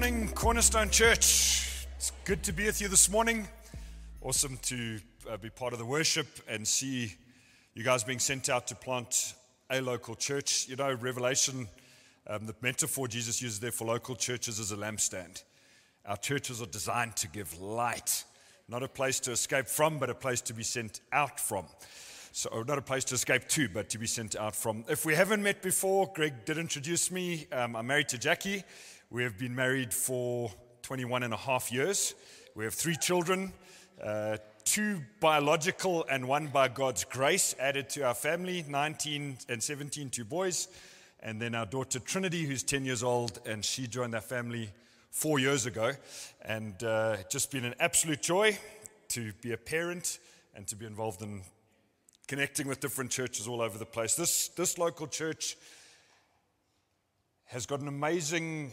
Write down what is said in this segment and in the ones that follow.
morning, Cornerstone Church. It's good to be with you this morning. Awesome to uh, be part of the worship and see you guys being sent out to plant a local church. You know, Revelation, um, the metaphor Jesus uses there for local churches is a lampstand. Our churches are designed to give light, not a place to escape from, but a place to be sent out from. So, not a place to escape to, but to be sent out from. If we haven't met before, Greg did introduce me. Um, I'm married to Jackie. We have been married for 21 and a half years. We have three children, uh, two biological and one by God's grace added to our family 19 and 17, two boys. And then our daughter Trinity, who's 10 years old, and she joined our family four years ago. And uh, just been an absolute joy to be a parent and to be involved in connecting with different churches all over the place. This, this local church has got an amazing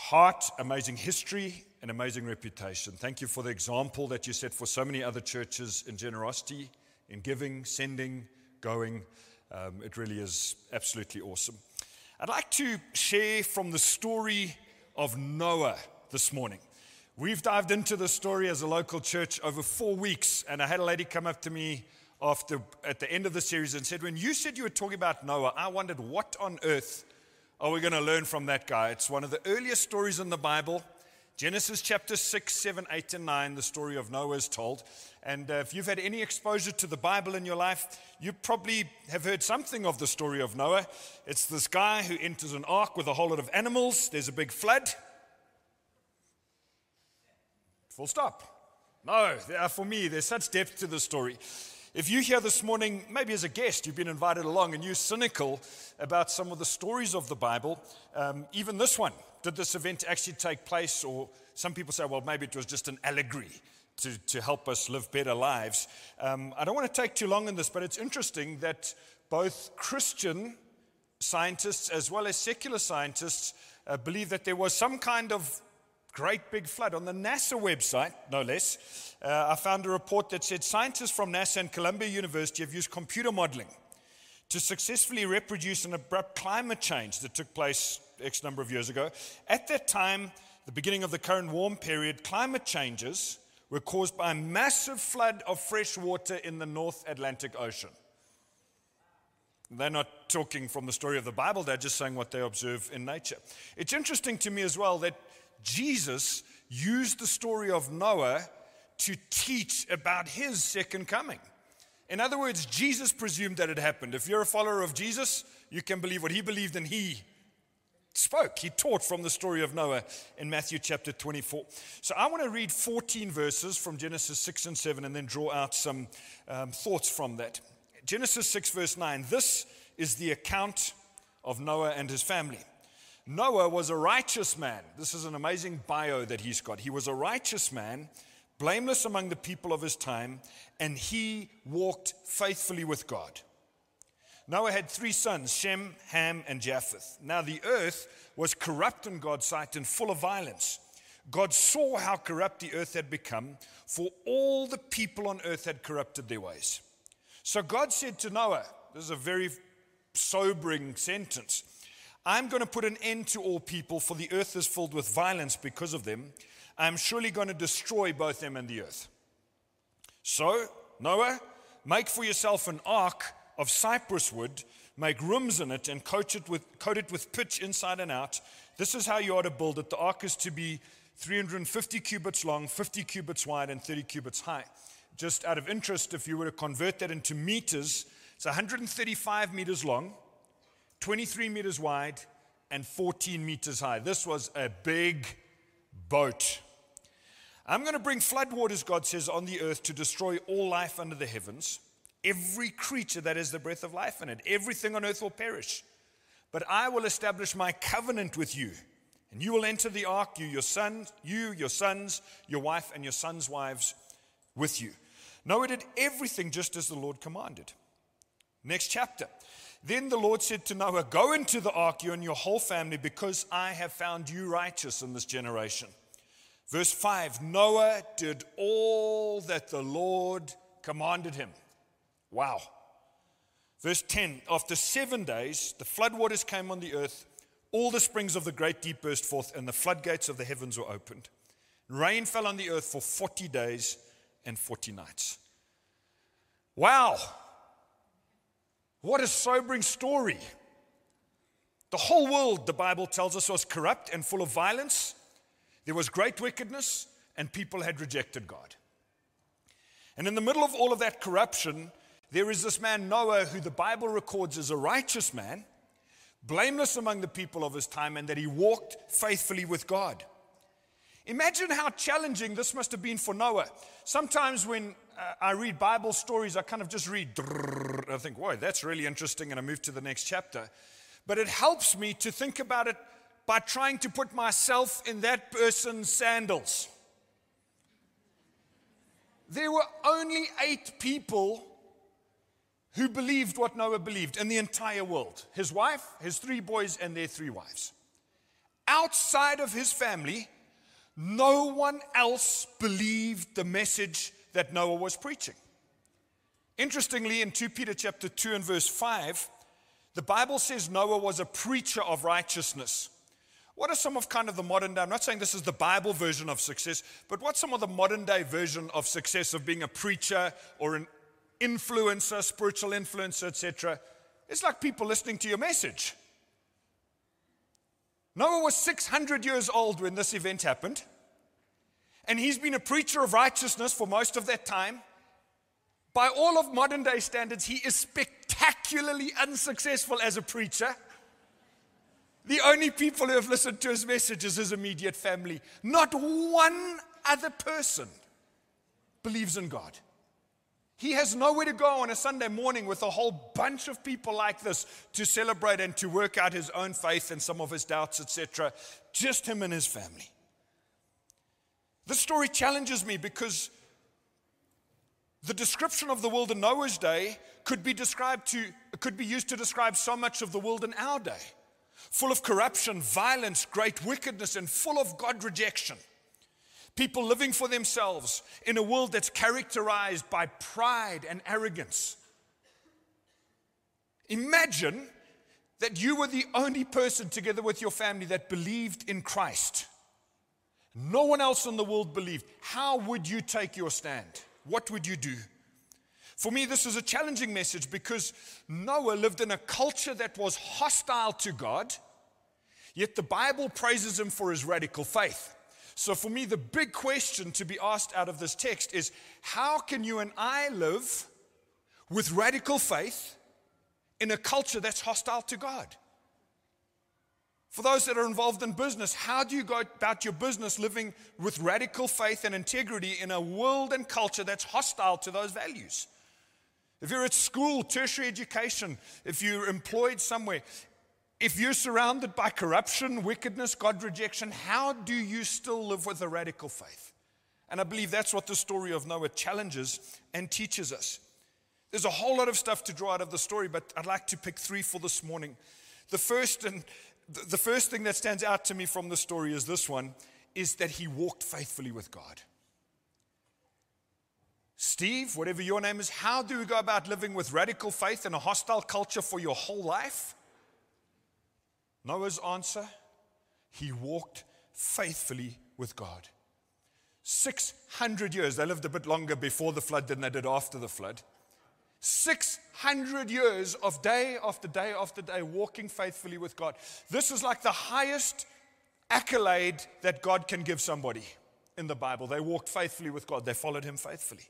heart, amazing history, and amazing reputation. Thank you for the example that you set for so many other churches in generosity, in giving, sending, going. Um, it really is absolutely awesome. I'd like to share from the story of Noah this morning. We've dived into the story as a local church over four weeks, and I had a lady come up to me after at the end of the series and said, When you said you were talking about Noah, I wondered what on earth are we going to learn from that guy? It's one of the earliest stories in the Bible. Genesis chapter 6, 7, 8, and 9, the story of Noah is told. And uh, if you've had any exposure to the Bible in your life, you probably have heard something of the story of Noah. It's this guy who enters an ark with a whole lot of animals. There's a big flood. Full stop. No, for me, there's such depth to the story. If you're here this morning, maybe as a guest, you've been invited along and you're cynical about some of the stories of the Bible, um, even this one, did this event actually take place? Or some people say, well, maybe it was just an allegory to, to help us live better lives. Um, I don't want to take too long on this, but it's interesting that both Christian scientists as well as secular scientists uh, believe that there was some kind of great big flood. On the NASA website, no less, uh, I found a report that said scientists from NASA and Columbia University have used computer modeling to successfully reproduce an abrupt climate change that took place X number of years ago. At that time, the beginning of the current warm period, climate changes were caused by a massive flood of fresh water in the North Atlantic Ocean. They're not talking from the story of the Bible, they're just saying what they observe in nature. It's interesting to me as well that Jesus used the story of Noah to teach about his second coming. In other words, Jesus presumed that it happened. If you're a follower of Jesus, you can believe what he believed and he spoke. He taught from the story of Noah in Matthew chapter 24. So I want to read 14 verses from Genesis 6 and 7 and then draw out some um, thoughts from that. Genesis 6, verse 9. This is the account of Noah and his family. Noah was a righteous man. This is an amazing bio that he's got. He was a righteous man, blameless among the people of his time, and he walked faithfully with God. Noah had three sons, Shem, Ham, and Japheth. Now the earth was corrupt in God's sight and full of violence. God saw how corrupt the earth had become, for all the people on earth had corrupted their ways. So God said to Noah, this is a very sobering sentence. I'm going to put an end to all people, for the earth is filled with violence because of them. I'm surely going to destroy both them and the earth. So, Noah, make for yourself an ark of cypress wood, make rooms in it, and coat it, with, coat it with pitch inside and out. This is how you are to build it. The ark is to be 350 cubits long, 50 cubits wide, and 30 cubits high. Just out of interest, if you were to convert that into meters, it's 135 meters long, 23 meters wide and 14 meters high. This was a big boat. I'm going to bring floodwaters, God says, on the earth to destroy all life under the heavens, every creature that has the breath of life in it. Everything on earth will perish. But I will establish my covenant with you, and you will enter the ark, you, your sons, you, your sons, your wife, and your sons' wives with you. Noah did everything just as the Lord commanded. Next chapter. Then the Lord said to Noah, Go into the ark, you and your whole family, because I have found you righteous in this generation. Verse 5 Noah did all that the Lord commanded him. Wow. Verse 10 After seven days, the floodwaters came on the earth, all the springs of the great deep burst forth, and the floodgates of the heavens were opened. Rain fell on the earth for 40 days and 40 nights. Wow! What a sobering story. The whole world, the Bible tells us, was corrupt and full of violence. There was great wickedness, and people had rejected God. And in the middle of all of that corruption, there is this man, Noah, who the Bible records as a righteous man, blameless among the people of his time, and that he walked faithfully with God. Imagine how challenging this must have been for Noah. Sometimes when uh, I read Bible stories, I kind of just read, I think, whoa, that's really interesting, and I move to the next chapter. But it helps me to think about it by trying to put myself in that person's sandals. There were only eight people who believed what Noah believed in the entire world his wife, his three boys, and their three wives. Outside of his family, no one else believed the message that Noah was preaching. Interestingly, in 2 Peter chapter 2 and verse 5, the Bible says Noah was a preacher of righteousness. What are some of kind of the modern day? I'm not saying this is the Bible version of success, but what's some of the modern day version of success of being a preacher or an influencer, spiritual influencer, etc. It's like people listening to your message. Noah was 600 years old when this event happened, and he's been a preacher of righteousness for most of that time. By all of modern day standards, he is spectacularly unsuccessful as a preacher. The only people who have listened to his message is his immediate family. Not one other person believes in God. He has nowhere to go on a Sunday morning with a whole bunch of people like this to celebrate and to work out his own faith and some of his doubts, etc. Just him and his family. This story challenges me because the description of the world in Noah's day could be described to could be used to describe so much of the world in our day. Full of corruption, violence, great wickedness, and full of God rejection. People living for themselves in a world that's characterized by pride and arrogance. Imagine that you were the only person together with your family that believed in Christ. No one else in the world believed. How would you take your stand? What would you do? For me, this is a challenging message because Noah lived in a culture that was hostile to God, yet the Bible praises him for his radical faith. So, for me, the big question to be asked out of this text is how can you and I live with radical faith in a culture that's hostile to God? For those that are involved in business, how do you go about your business living with radical faith and integrity in a world and culture that's hostile to those values? If you're at school, tertiary education, if you're employed somewhere, if you're surrounded by corruption, wickedness, God rejection, how do you still live with a radical faith? And I believe that's what the story of Noah challenges and teaches us. There's a whole lot of stuff to draw out of the story, but I'd like to pick three for this morning. The first and the first thing that stands out to me from the story is this one is that he walked faithfully with God. Steve, whatever your name is, how do we go about living with radical faith in a hostile culture for your whole life? Noah's answer he walked faithfully with God. 600 years, they lived a bit longer before the flood than they did after the flood. 600 years of day after day after day walking faithfully with God. This is like the highest accolade that God can give somebody in the Bible. They walked faithfully with God, they followed Him faithfully.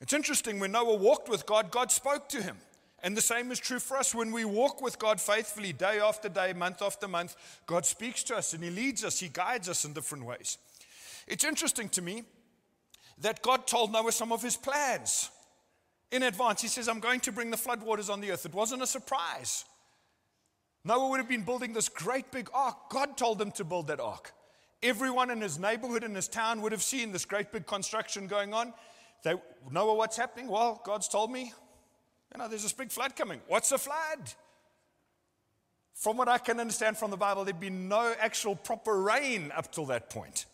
It's interesting when Noah walked with God, God spoke to him. And the same is true for us. When we walk with God faithfully, day after day, month after month, God speaks to us and He leads us, He guides us in different ways. It's interesting to me that God told Noah some of His plans in advance. He says, I'm going to bring the floodwaters on the earth. It wasn't a surprise. Noah would have been building this great big ark. God told him to build that ark. Everyone in his neighborhood, in his town, would have seen this great big construction going on. They know what's happening. Well, God's told me you know, there's this big flood coming. What's a flood? From what I can understand from the Bible, there'd been no actual proper rain up till that point.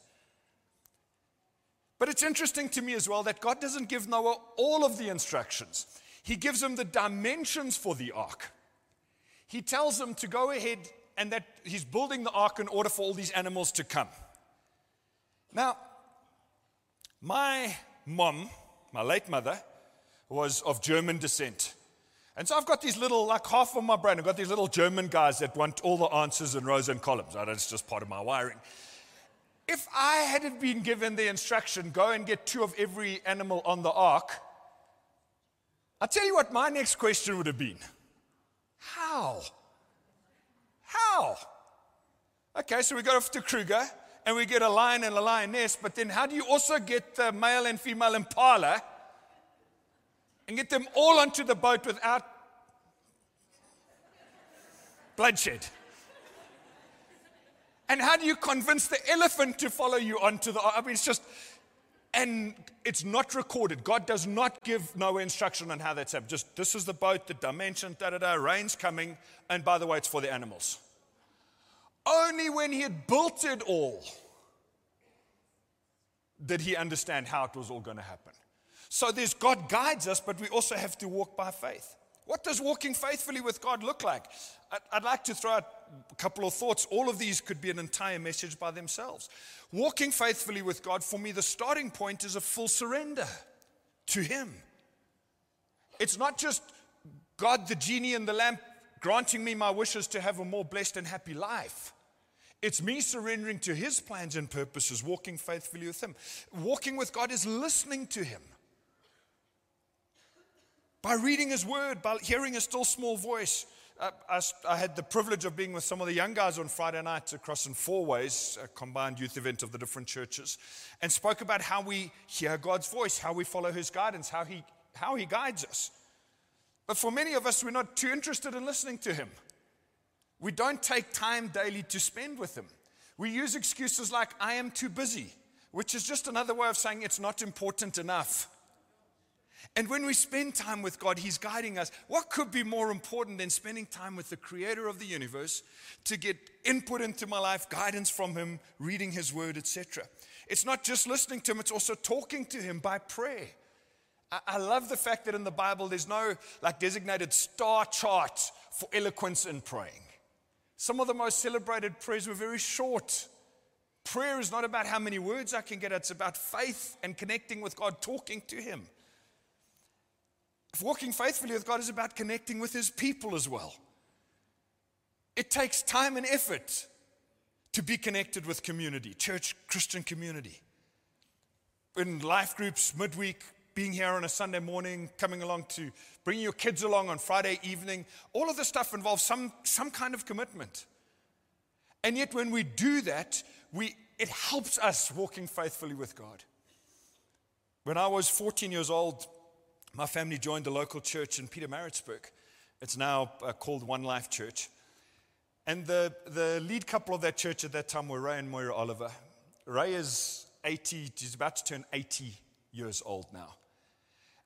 But it's interesting to me as well that God doesn't give Noah all of the instructions, He gives him the dimensions for the ark. he tells him to go ahead and that he's building the ark in order for all these animals to come. Now, my mom, my late mother, was of German descent. And so I've got these little, like half of my brain, I've got these little German guys that want all the answers in rows and columns. That's just part of my wiring. If I had been given the instruction, go and get two of every animal on the ark, I'll tell you what my next question would have been How? How? Okay, so we go off to Kruger and we get a lion and a lioness, but then how do you also get the male and female impala? and get them all onto the boat without bloodshed? And how do you convince the elephant to follow you onto the? I mean, it's just, and it's not recorded. God does not give no instruction on how that's happened. Just this is the boat, the dimension, da da da, rain's coming, and by the way, it's for the animals. Only when he had built it all did he understand how it was all going to happen. So there's God guides us, but we also have to walk by faith. What does walking faithfully with God look like? I'd like to throw out a couple of thoughts. All of these could be an entire message by themselves. Walking faithfully with God, for me, the starting point is a full surrender to Him. It's not just God, the genie in the lamp, granting me my wishes to have a more blessed and happy life. It's me surrendering to His plans and purposes, walking faithfully with Him. Walking with God is listening to Him by reading his word, by hearing his still small voice. Uh, I, I, had the privilege of being with some of the young guys on Friday night across in Fourways, a combined youth event of the different churches, and spoke about how we hear God's voice, how we follow his guidance, how he, how he guides us. But for many of us, we're not too interested in listening to him. We don't take time daily to spend with him. We use excuses like, I am too busy, which is just another way of saying it's not important enough. And when we spend time with God, He's guiding us. What could be more important than spending time with the creator of the universe to get input into my life, guidance from Him, reading His word, etc.? It's not just listening to Him, it's also talking to Him by prayer. I love the fact that in the Bible there's no like designated star chart for eloquence in praying. Some of the most celebrated prayers were very short. Prayer is not about how many words I can get, it's about faith and connecting with God, talking to Him. Walking faithfully with God is about connecting with His people as well. It takes time and effort to be connected with community, church, Christian community. In life groups, midweek, being here on a Sunday morning, coming along to bring your kids along on Friday evening, all of this stuff involves some, some kind of commitment. And yet, when we do that, we, it helps us walking faithfully with God. When I was 14 years old, my family joined the local church in Pietermaritzburg. It's now uh, called One Life Church. And the, the lead couple of that church at that time were Ray and Moira Oliver. Ray is 80, he's about to turn 80 years old now.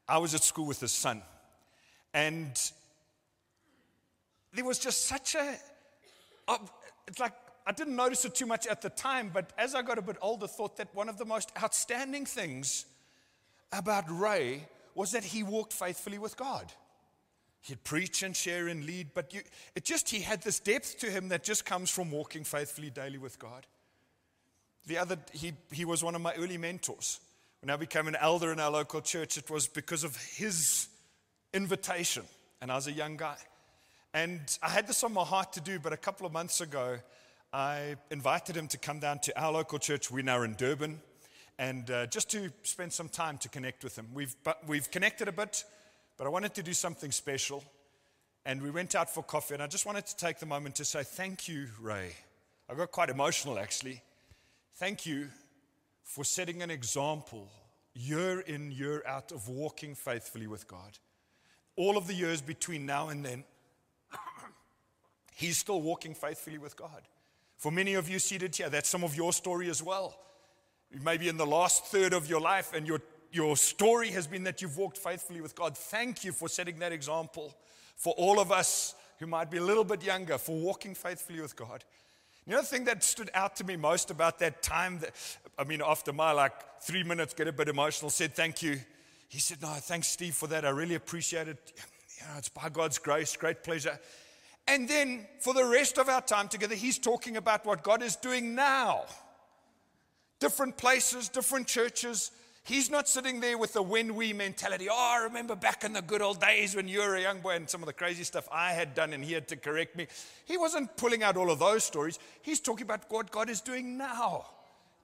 I was at school with his son. And there was just such a, it's like, I didn't notice it too much at the time, but as I got a bit older, thought that one of the most outstanding things about Ray was that he walked faithfully with God. He'd preach and share and lead, but you, it just, he had this depth to him that just comes from walking faithfully daily with God. The other, he, he was one of my early mentors. When I became an elder in our local church, it was because of his invitation. And I was a young guy. And I had this on my heart to do, but a couple of months ago, I invited him to come down to our local church. We're now in Durban and uh, just to spend some time to connect with him. We've, we've connected a bit, but I wanted to do something special. And we went out for coffee, and I just wanted to take the moment to say thank you, Ray. I got quite emotional actually. Thank you for setting an example year in, year out of walking faithfully with God. All of the years between now and then, he's still walking faithfully with God. For many of you seated here, that's some of your story as well maybe in the last third of your life, and your, your story has been that you've walked faithfully with God. Thank you for setting that example for all of us who might be a little bit younger for walking faithfully with God. You know, the thing that stood out to me most about that time, that, I mean, after my like three minutes, get a bit emotional, said, Thank you. He said, No, thanks, Steve, for that. I really appreciate it. You know, it's by God's grace, great pleasure. And then for the rest of our time together, he's talking about what God is doing now. Different places, different churches. He's not sitting there with a when we mentality. Oh, I remember back in the good old days when you were a young boy and some of the crazy stuff I had done and he had to correct me. He wasn't pulling out all of those stories. He's talking about what God is doing now.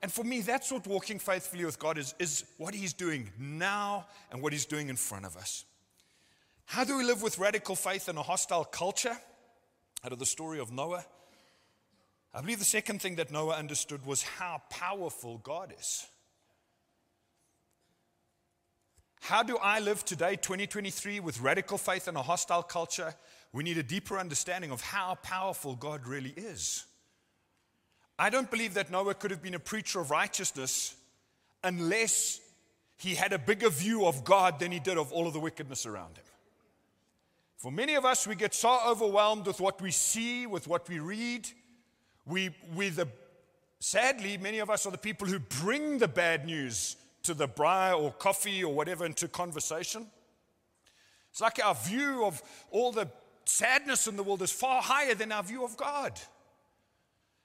And for me, that's what walking faithfully with God is, is what He's doing now and what He's doing in front of us. How do we live with radical faith in a hostile culture? out of the story of Noah. I believe the second thing that Noah understood was how powerful God is. How do I live today, 2023, with radical faith in a hostile culture? We need a deeper understanding of how powerful God really is. I don't believe that Noah could have been a preacher of righteousness unless he had a bigger view of God than he did of all of the wickedness around him. For many of us, we get so overwhelmed with what we see, with what we read. We, we the, sadly, many of us are the people who bring the bad news to the braai or coffee or whatever into conversation. It's like our view of all the sadness in the world is far higher than our view of God.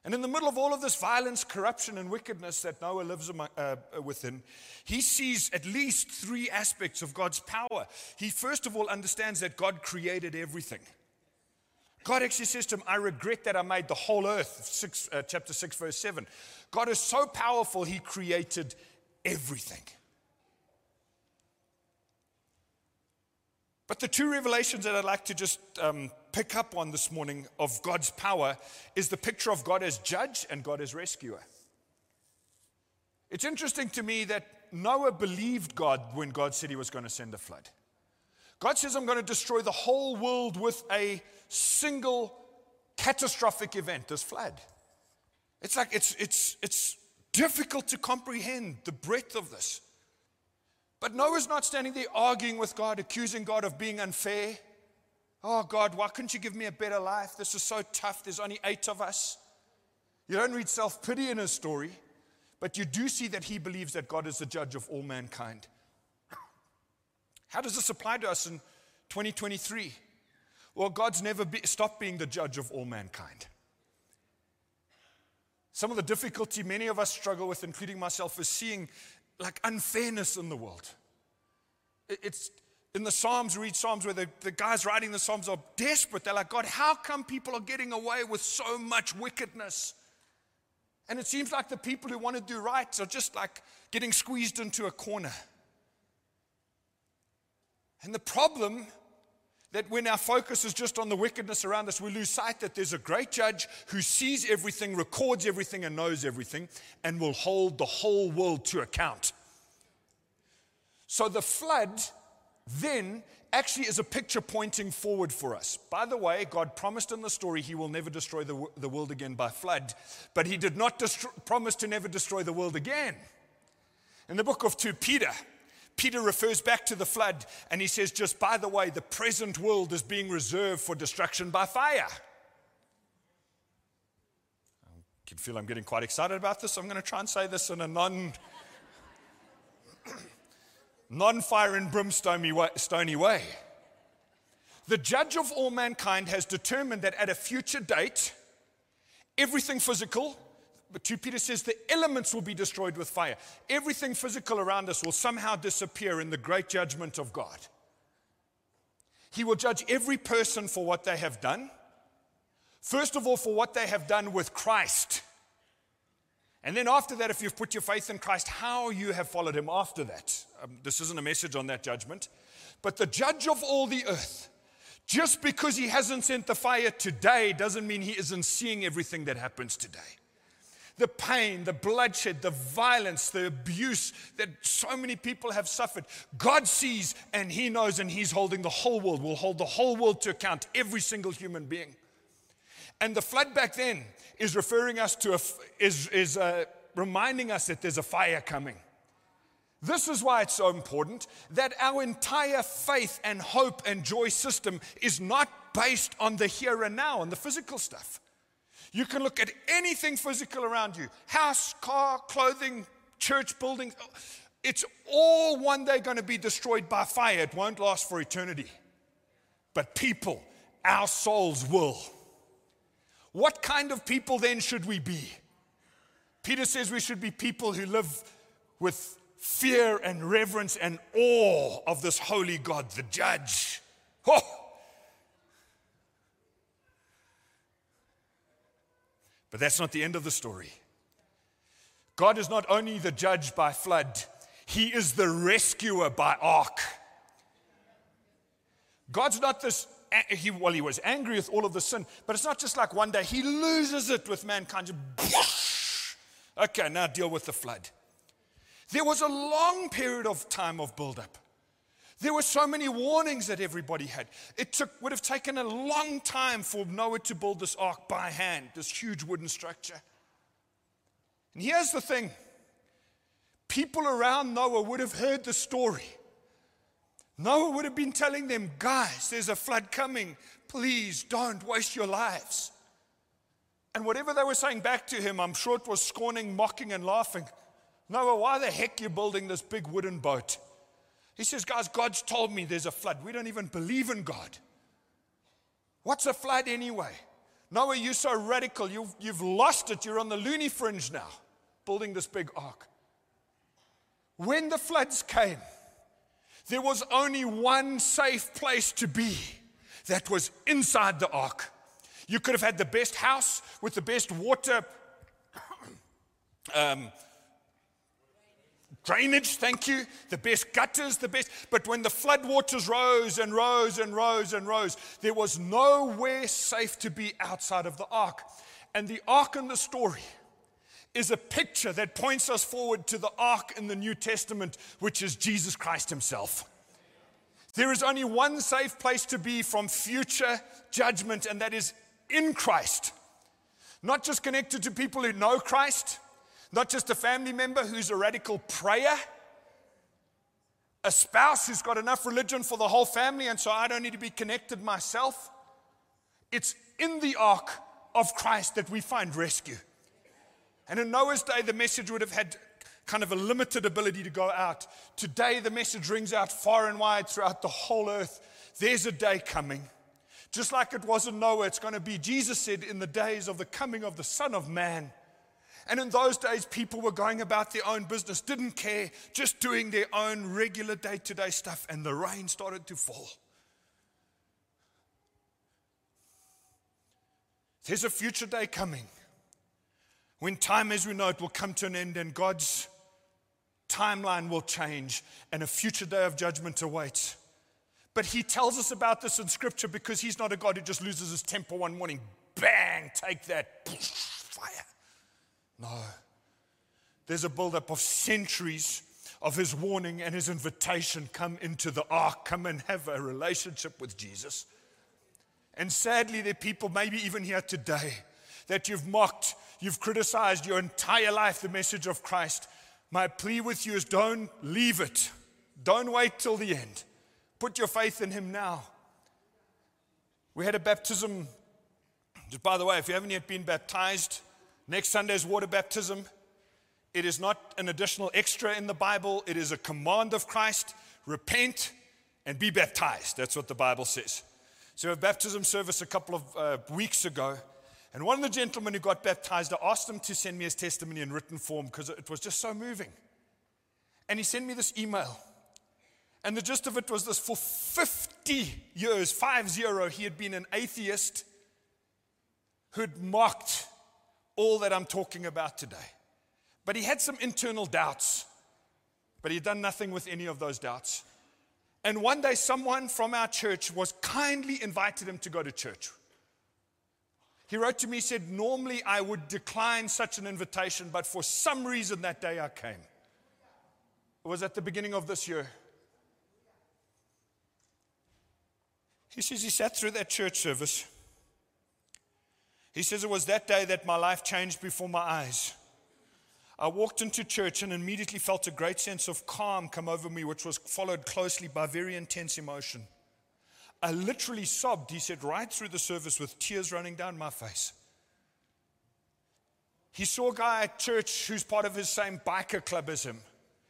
And in the middle of all of this violence, corruption, and wickedness that Noah lives among, uh, within, he sees at least three aspects of God's power. He first of all understands that God created everything. God actually says to him, I regret that I made the whole earth, six, uh, chapter 6, verse 7. God is so powerful, he created everything. But the two revelations that I'd like to just um, pick up on this morning of God's power is the picture of God as judge and God as rescuer. It's interesting to me that Noah believed God when God said he was going to send a flood. God says, I'm going to destroy the whole world with a single catastrophic event, this flood. It's like it's, it's, it's difficult to comprehend the breadth of this. But Noah's not standing there arguing with God, accusing God of being unfair. Oh, God, why couldn't you give me a better life? This is so tough. There's only eight of us. You don't read self pity in his story, but you do see that he believes that God is the judge of all mankind. How does this apply to us in 2023? Well, God's never be, stopped being the judge of all mankind. Some of the difficulty many of us struggle with, including myself, is seeing like unfairness in the world. It's in the Psalms, read Psalms where the, the guys writing the Psalms are desperate. They're like, God, how come people are getting away with so much wickedness? And it seems like the people who want to do right are just like getting squeezed into a corner. And the problem that when our focus is just on the wickedness around us, we lose sight that there's a great judge who sees everything, records everything, and knows everything, and will hold the whole world to account. So the flood then actually is a picture pointing forward for us. By the way, God promised in the story he will never destroy the, the world again by flood, but he did not promise to never destroy the world again. In the book of 2 Peter, Peter refers back to the flood and he says, just by the way, the present world is being reserved for destruction by fire. I can feel I'm getting quite excited about this. I'm going to try and say this in a non non fire and brimstone stony way. The judge of all mankind has determined that at a future date, everything physical, but 2 Peter says the elements will be destroyed with fire. Everything physical around us will somehow disappear in the great judgment of God. He will judge every person for what they have done. First of all, for what they have done with Christ. And then after that, if you've put your faith in Christ, how you have followed him after that. Um, this isn't a message on that judgment. But the judge of all the earth, just because he hasn't sent the fire today doesn't mean he isn't seeing everything that happens today the pain, the bloodshed, the violence, the abuse that so many people have suffered. God sees and He knows, and He's holding the whole world, will hold the whole world to account, every single human being. And the flood back then is referring us to, a, is, is uh, reminding us that there's a fire coming. This is why it's so important that our entire faith and hope and joy system is not based on the here and now, on the physical stuff. You can look at anything physical around you house, car, clothing, church buildings. It's all one day going to be destroyed by fire. It won't last for eternity. But people, our souls will. What kind of people then should we be? Peter says we should be people who live with fear and reverence and awe of this holy God, the judge. Oh! But that's not the end of the story. God is not only the judge by flood, He is the rescuer by ark. God's not this, he, well, He was angry with all of the sin, but it's not just like one day, He loses it with mankind. Just, Okay, now deal with the flood. There was a long period of time of buildup. There were so many warnings that everybody had. It took, would have taken a long time for Noah to build this ark by hand, this huge wooden structure. And here's the thing people around Noah would have heard the story. Noah would have been telling them, guys, there's a flood coming. Please don't waste your lives. And whatever they were saying back to him, I'm sure it was scorning, mocking, and laughing. Noah, why the heck are you building this big wooden boat? He says, guys, God's told me there's a flood. We don't even believe in God. What's a flood anyway? Noah, you're so radical. You've, you've lost it. You're on the loony fringe now, building this big ark. When the floods came, there was only one safe place to be that was inside the ark. You could have had the best house with the best water um, drainage, thank you, the best gutters, the best. But when the floodwaters rose and rose and rose and rose, there was nowhere safe to be outside of the ark. And the ark in the story is a picture that points us forward to the ark in the New Testament, which is Jesus Christ Himself. There is only one safe place to be from future judgment, and that is in Christ. Not just connected to people who know Christ, not just a family member who's a radical prayer, a spouse who's got enough religion for the whole family, and so I don't need to be connected myself. It's in the ark of Christ that we find rescue. And in Noah's day, the message would have had kind of a limited ability to go out. Today, the message rings out far and wide throughout the whole earth. There's a day coming. Just like it was in Noah, it's going to be, Jesus said, in the days of the coming of the Son of Man. And in those days, people were going about their own business, didn't care, just doing their own regular day to day stuff, and the rain started to fall. There's a future day coming when time as we know it will come to an end and God's timeline will change and a future day of judgment awaits. But he tells us about this in scripture because he's not a God who just loses his temper one morning. Bang, take that, fire. No. There's a buildup of centuries of his warning and his invitation come into the ark, come and have a relationship with Jesus. And sadly, there are people, maybe even here today, that you've mocked, you've criticized your entire life the message of Christ. My plea with you is don't leave it. Don't wait till the end. Put your faith in Him now. We had a baptism. Just by the way, if you haven't yet been baptized, next Sunday is water baptism. It is not an additional extra in the Bible, it is a command of Christ repent and be baptized. That's what the Bible says. So, have baptism service a couple of uh, weeks ago. And one of the gentlemen who got baptized, I asked him to send me his testimony in written form because it was just so moving. And he sent me this email. And the gist of it was this for 50 years, five zero, he had been an atheist who'd mocked all that I'm talking about today. But he had some internal doubts, but he'd done nothing with any of those doubts. And one day, someone from our church was kindly invited him to go to church. He wrote to me, he said, Normally I would decline such an invitation, but for some reason that day I came. It was at the beginning of this year. He says he sat through that church service. He says it was that day that my life changed before my eyes. I walked into church and immediately felt a great sense of calm come over me, which was followed closely by very intense emotion. I literally sobbed, he said, right through the service with tears running down my face. He saw a guy at church who's part of his same biker club as him.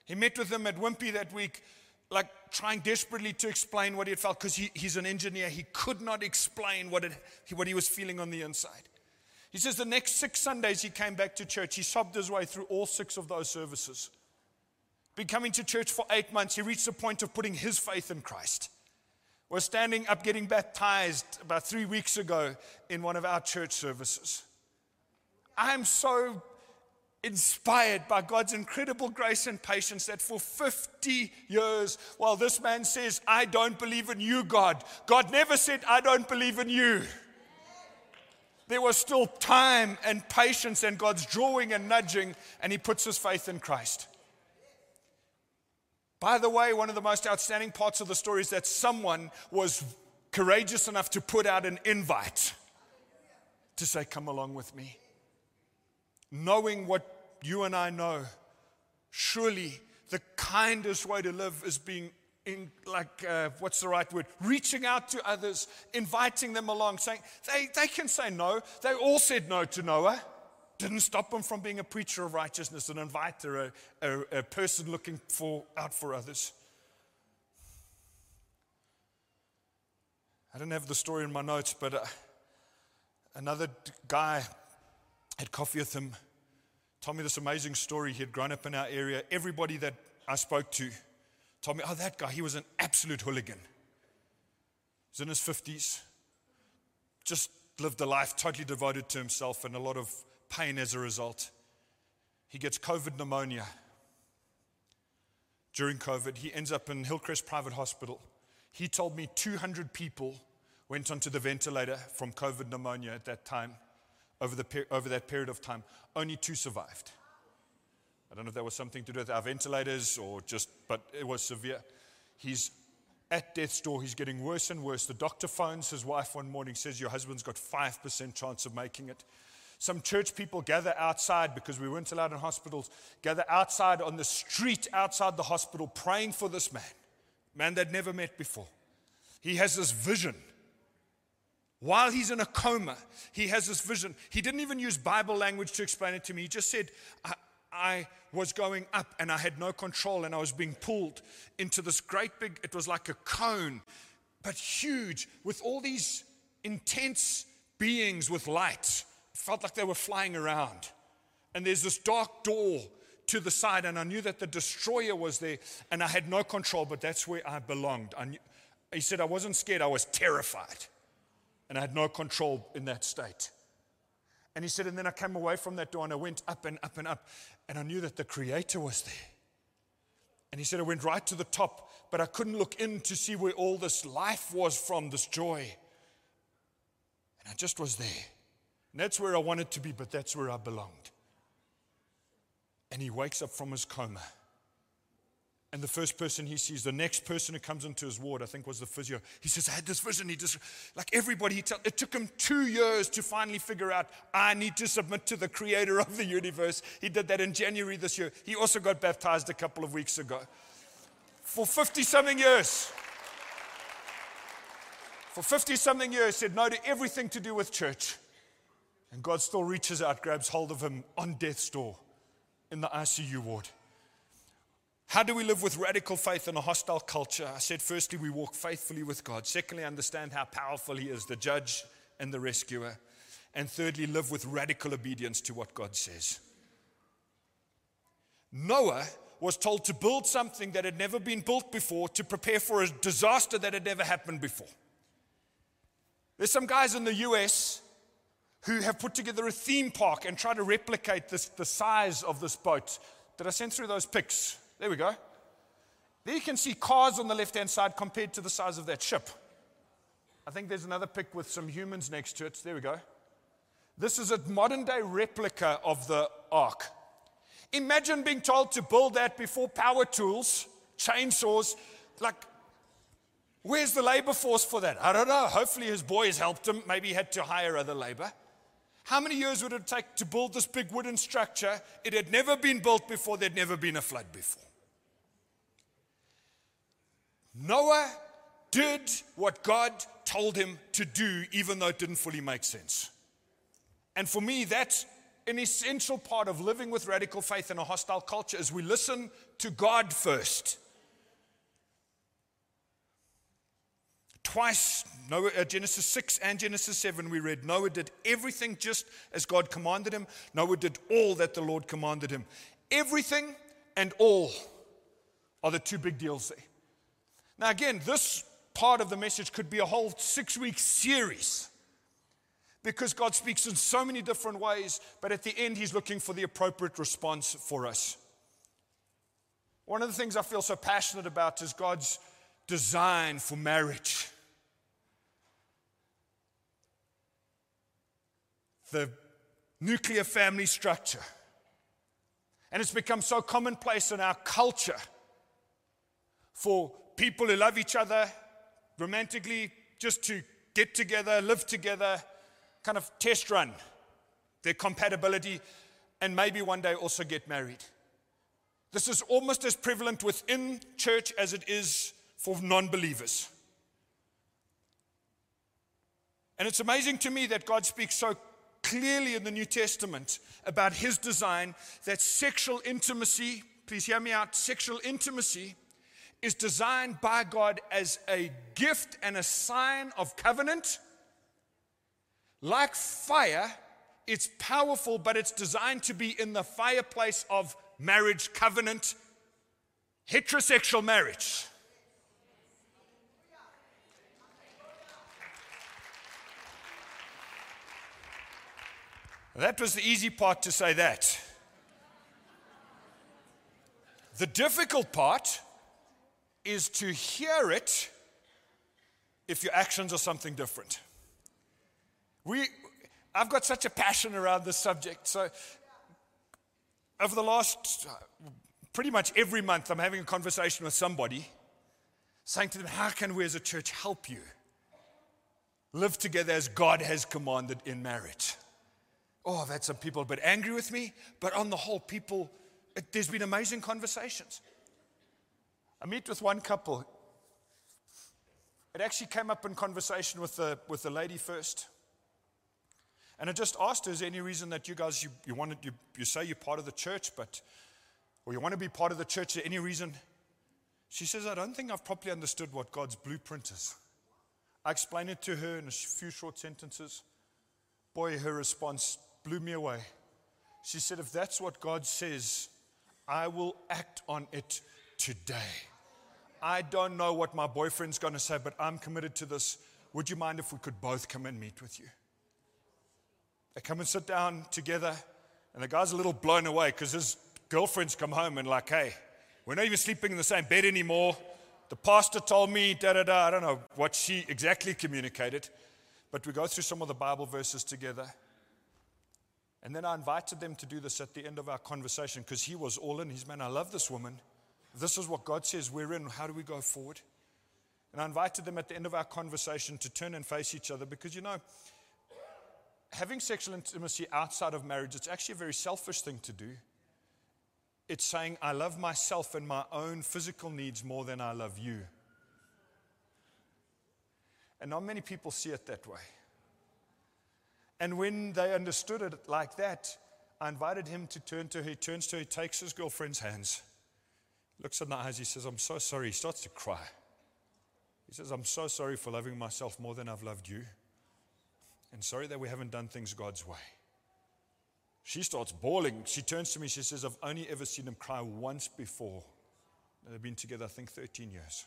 He met with him at Wimpy that week, like trying desperately to explain what he had felt because he, he's an engineer. He could not explain what, it, what he was feeling on the inside. He says the next six Sundays he came back to church. He sobbed his way through all six of those services. Been coming to church for eight months. He reached the point of putting his faith in Christ. Was standing up getting baptized about three weeks ago in one of our church services. I'm so inspired by God's incredible grace and patience that for 50 years, while this man says, I don't believe in you, God, God never said, I don't believe in you. There was still time and patience, and God's drawing and nudging, and he puts his faith in Christ. By the way, one of the most outstanding parts of the story is that someone was courageous enough to put out an invite to say, Come along with me knowing what you and I know, surely the kindest way to live is being in, like, uh, what's the right word? Reaching out to others, inviting them along, saying, they, they can say no. They all said no to Noah. Didn't stop them from being a preacher of righteousness, an inviter, a, a, a person looking for, out for others. I don't have the story in my notes, but uh, another guy had coffee with him, told me this amazing story. He had grown up in our area. Everybody that I spoke to told me, oh, that guy, he was an absolute hooligan. He's in his 50s, just lived a life totally devoted to himself and a lot of pain as a result. He gets COVID pneumonia. During COVID, he ends up in Hillcrest Private Hospital. He told me 200 people went onto the ventilator from COVID pneumonia at that time over, the, over that period of time. Only two survived. I don't know if that was something to do with our ventilators or just, but it was severe. He's at death's door. He's getting worse and worse. The doctor phones his wife one morning, says, Your husband's got 5% chance of making it. Some church people gather outside because we weren't allowed in hospitals, gather outside on the street outside the hospital praying for this man, man they'd never met before. He has this vision while he's in a coma, he has this vision. He didn't even use Bible language to explain it to me. He just said, I, I, was going up and I had no control and I was being pulled into this great big, it was like a cone, but huge, with all these intense beings with light. It felt like they were flying around. And there's this dark door to the side, and I knew that the destroyer was there, and I had no control, but that's where I belonged. I knew, he said, I wasn't scared, I was terrified and I had no control in that state. And he said, and then I came away from that door and I went up and up and up, and I knew that the Creator was there. And he said, I went right to the top, but I couldn't look in to see where all this life was from, this joy. And I just was there. And that's where I wanted to be, but that's where I belonged. And he wakes up from his coma. And the first person he sees, the next person who comes into his ward, I think was the physio. He says, I had this vision. He just, like everybody, he tell, it took him two years to finally figure out, I need to submit to the creator of the universe. He did that in January this year. He also got baptized a couple of weeks ago. For 50 something years. For 50 something years, said no to everything to do with church. And God still reaches out, grabs hold of him on death's door in the ICU ward. How do we live with radical faith in a hostile culture? I said, firstly, we walk faithfully with God. Secondly, understand how powerful He is, the judge and the rescuer. And thirdly, live with radical obedience to what God says. Noah was told to build something that had never been built before to prepare for a disaster that had never happened before. There's some guys in the US who have put together a theme park and try to replicate this, the size of this boat. Did I send through those pics? There we go. There you can see cars on the left hand side compared to the size of that ship. I think there's another pic with some humans next to it. There we go. This is a modern day replica of the ark. Imagine being told to build that before power tools, chainsaws. Like, where's the labor force for that? I don't know. Hopefully, his boys helped him. Maybe he had to hire other labor. How many years would it take to build this big wooden structure? It had never been built before, there'd never been a flood before. Noah did what God told him to do, even though it didn't fully make sense. And for me, that's an essential part of living with radical faith in a hostile culture is we listen to God first. Twice, Noah, uh, Genesis 6 and Genesis 7, we read Noah did everything just as God commanded him. Noah did all that the Lord commanded him. Everything and all are the two big deals there. Now, again, this part of the message could be a whole six week series because God speaks in so many different ways, but at the end, He's looking for the appropriate response for us. One of the things I feel so passionate about is God's design for marriage. The nuclear family structure. And it's become so commonplace in our culture for people who love each other romantically just to get together, live together, kind of test run their compatibility, and maybe one day also get married. This is almost as prevalent within church as it is for non believers. And it's amazing to me that God speaks so clearly in the New Testament about his design that sexual intimacy, please hear me out, sexual intimacy is designed by God as a gift and a sign of covenant. Like fire, it's powerful, but it's designed to be in the fireplace of marriage covenant, heterosexual marriage. That was the easy part to say that. The difficult part is to hear it if your actions are something different. We, I've got such a passion around this subject. So, over the last pretty much every month, I'm having a conversation with somebody saying to them, How can we as a church help you live together as God has commanded in marriage? Oh, I've had some people a bit angry with me, but on the whole, people, it, there's been amazing conversations. I meet with one couple. It actually came up in conversation with the, with the lady first. And I just asked her, is there any reason that you guys, you, you, wanted, you, you say you're part of the church, but, or you want to be part of the church, there any reason? She says, I don't think I've properly understood what God's blueprint is. I explained it to her in a few short sentences. Boy, her response blew me away. She said, If that's what God says, I will act on it today. I don't know what my boyfriend's going to say, but I'm committed to this. Would you mind if we could both come and meet with you? They come and sit down together, and the guy's a little blown away because his girlfriend's come home and, like, hey, we're not even sleeping in the same bed anymore. The pastor told me, da da da. I don't know what she exactly communicated, but we go through some of the Bible verses together. And then I invited them to do this at the end of our conversation because he was all in. He's, man, I love this woman. This is what God says we're in. How do we go forward? And I invited them at the end of our conversation to turn and face each other because, you know, having sexual intimacy outside of marriage, it's actually a very selfish thing to do. It's saying, I love myself and my own physical needs more than I love you. And not many people see it that way. And when they understood it like that, I invited him to turn to her. He turns to her, he takes his girlfriend's hands, looks in the eyes, he says, I'm so sorry. He starts to cry. He says, I'm so sorry for loving myself more than I've loved you. And sorry that we haven't done things God's way. She starts bawling. She turns to me. She says, I've only ever seen him cry once before. They've been together, I think, 13 years.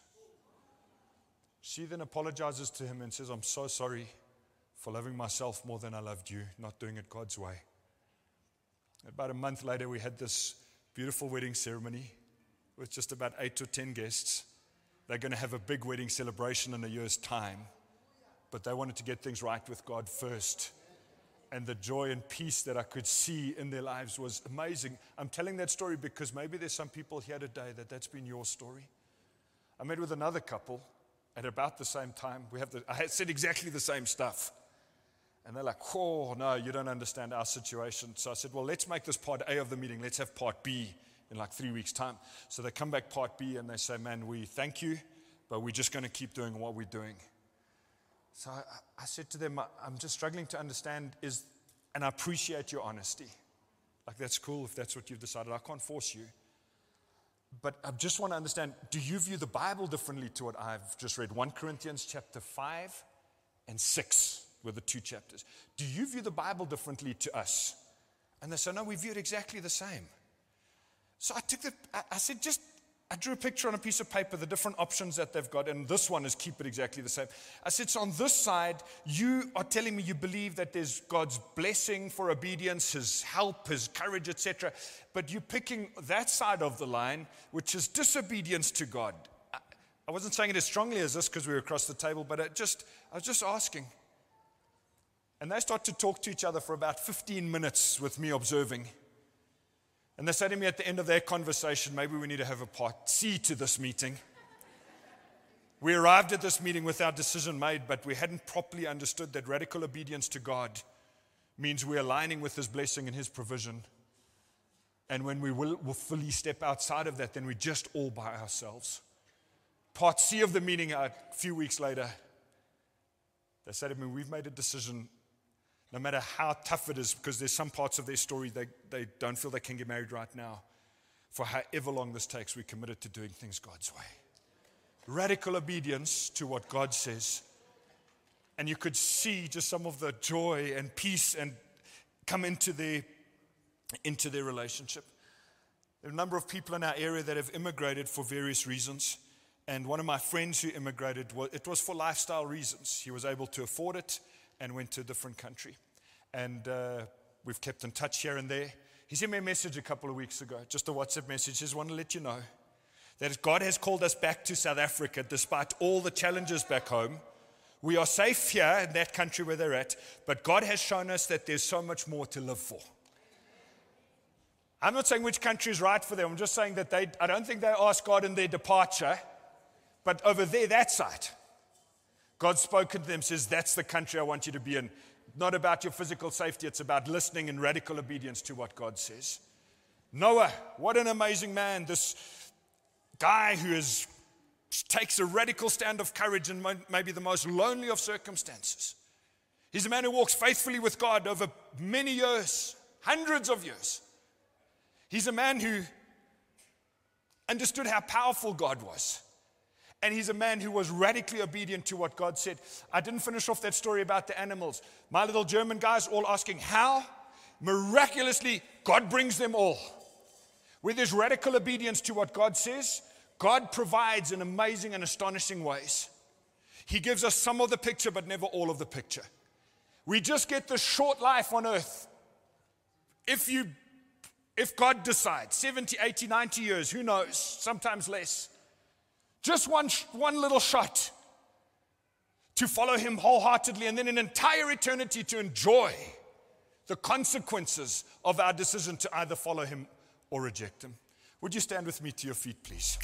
She then apologizes to him and says, I'm so sorry for loving myself more than I loved you, not doing it God's way. About a month later, we had this beautiful wedding ceremony with just about eight or ten guests. They're going to have a big wedding celebration in a year's time, but they wanted to get things right with God first. And the joy and peace that I could see in their lives was amazing. I'm telling that story because maybe there's some people here today that that's been your story. I met with another couple at about the same time. We have the, I said exactly the same stuff. And they're like, oh, no, you don't understand our situation. So I said, well, let's make this part A of the meeting. Let's have part B in like three weeks' time. So they come back part B and they say, man, we thank you, but we're just going to keep doing what we're doing. So I, I said to them, I'm just struggling to understand is, and I appreciate your honesty. Like, that's cool if that's what you've decided. I can't force you. But I just want to understand do you view the Bible differently to what I've just read? 1 Corinthians chapter 5 and 6 were the two chapters. Do you view the Bible differently to us? And they said, No, we view it exactly the same. So I took the, I said, just I drew a picture on a piece of paper, the different options that they've got, and this one is keep it exactly the same. I said, So on this side, you are telling me you believe that there's God's blessing for obedience, His help, His courage, etc. But you're picking that side of the line, which is disobedience to God. I wasn't saying it as strongly as this because we were across the table, but I just, I was just asking. And they start to talk to each other for about 15 minutes with me observing. And they said to me at the end of their conversation, maybe we need to have a part C to this meeting. We arrived at this meeting with our decision made, but we hadn't properly understood that radical obedience to God means we're aligning with His blessing and His provision. And when we will, will fully step outside of that, then we're just all by ourselves. Part C of the meeting, a few weeks later, they said to me, We've made a decision no matter how tough it is, because there's some parts of their story they, they don't feel they can get married right now. For however long this takes, we're committed to doing things God's way. Radical obedience to what God says. And you could see just some of the joy and peace and come into their, into their relationship. There are a number of people in our area that have immigrated for various reasons. And one of my friends who immigrated, it was for lifestyle reasons. He was able to afford it and went to a different country and uh, we've kept in touch here and there. He sent me a message a couple of weeks ago, just a WhatsApp message. Just want to let you know that God has called us back to South Africa despite all the challenges back home. We are safe here in that country where they're at, but God has shown us that there's so much more to live for. I'm not saying which country is right for them. I'm just saying that they, I don't think they asked God in their departure, but over there, that side, God's spoken to them, says, That's the country I want you to be in not about your physical safety, it's about listening in radical obedience to what God says. Noah, what an amazing man. This guy who is, takes a radical stand of courage in maybe the most lonely of circumstances. He's a man who walks faithfully with God over many years, hundreds of years. He's a man who understood how powerful God was. And he's a man who was radically obedient to what God said. I didn't finish off that story about the animals. My little German guys all asking, How? Miraculously, God brings them all. With his radical obedience to what God says, God provides in amazing and astonishing ways. He gives us some of the picture, but never all of the picture. We just get the short life on earth. If you if God decides 70, 80, 90 years, who knows, sometimes less. Just one, one little shot to follow him wholeheartedly and then an entire eternity to enjoy the consequences of our decision to either follow him or reject him. Would you stand with me to your feet, please?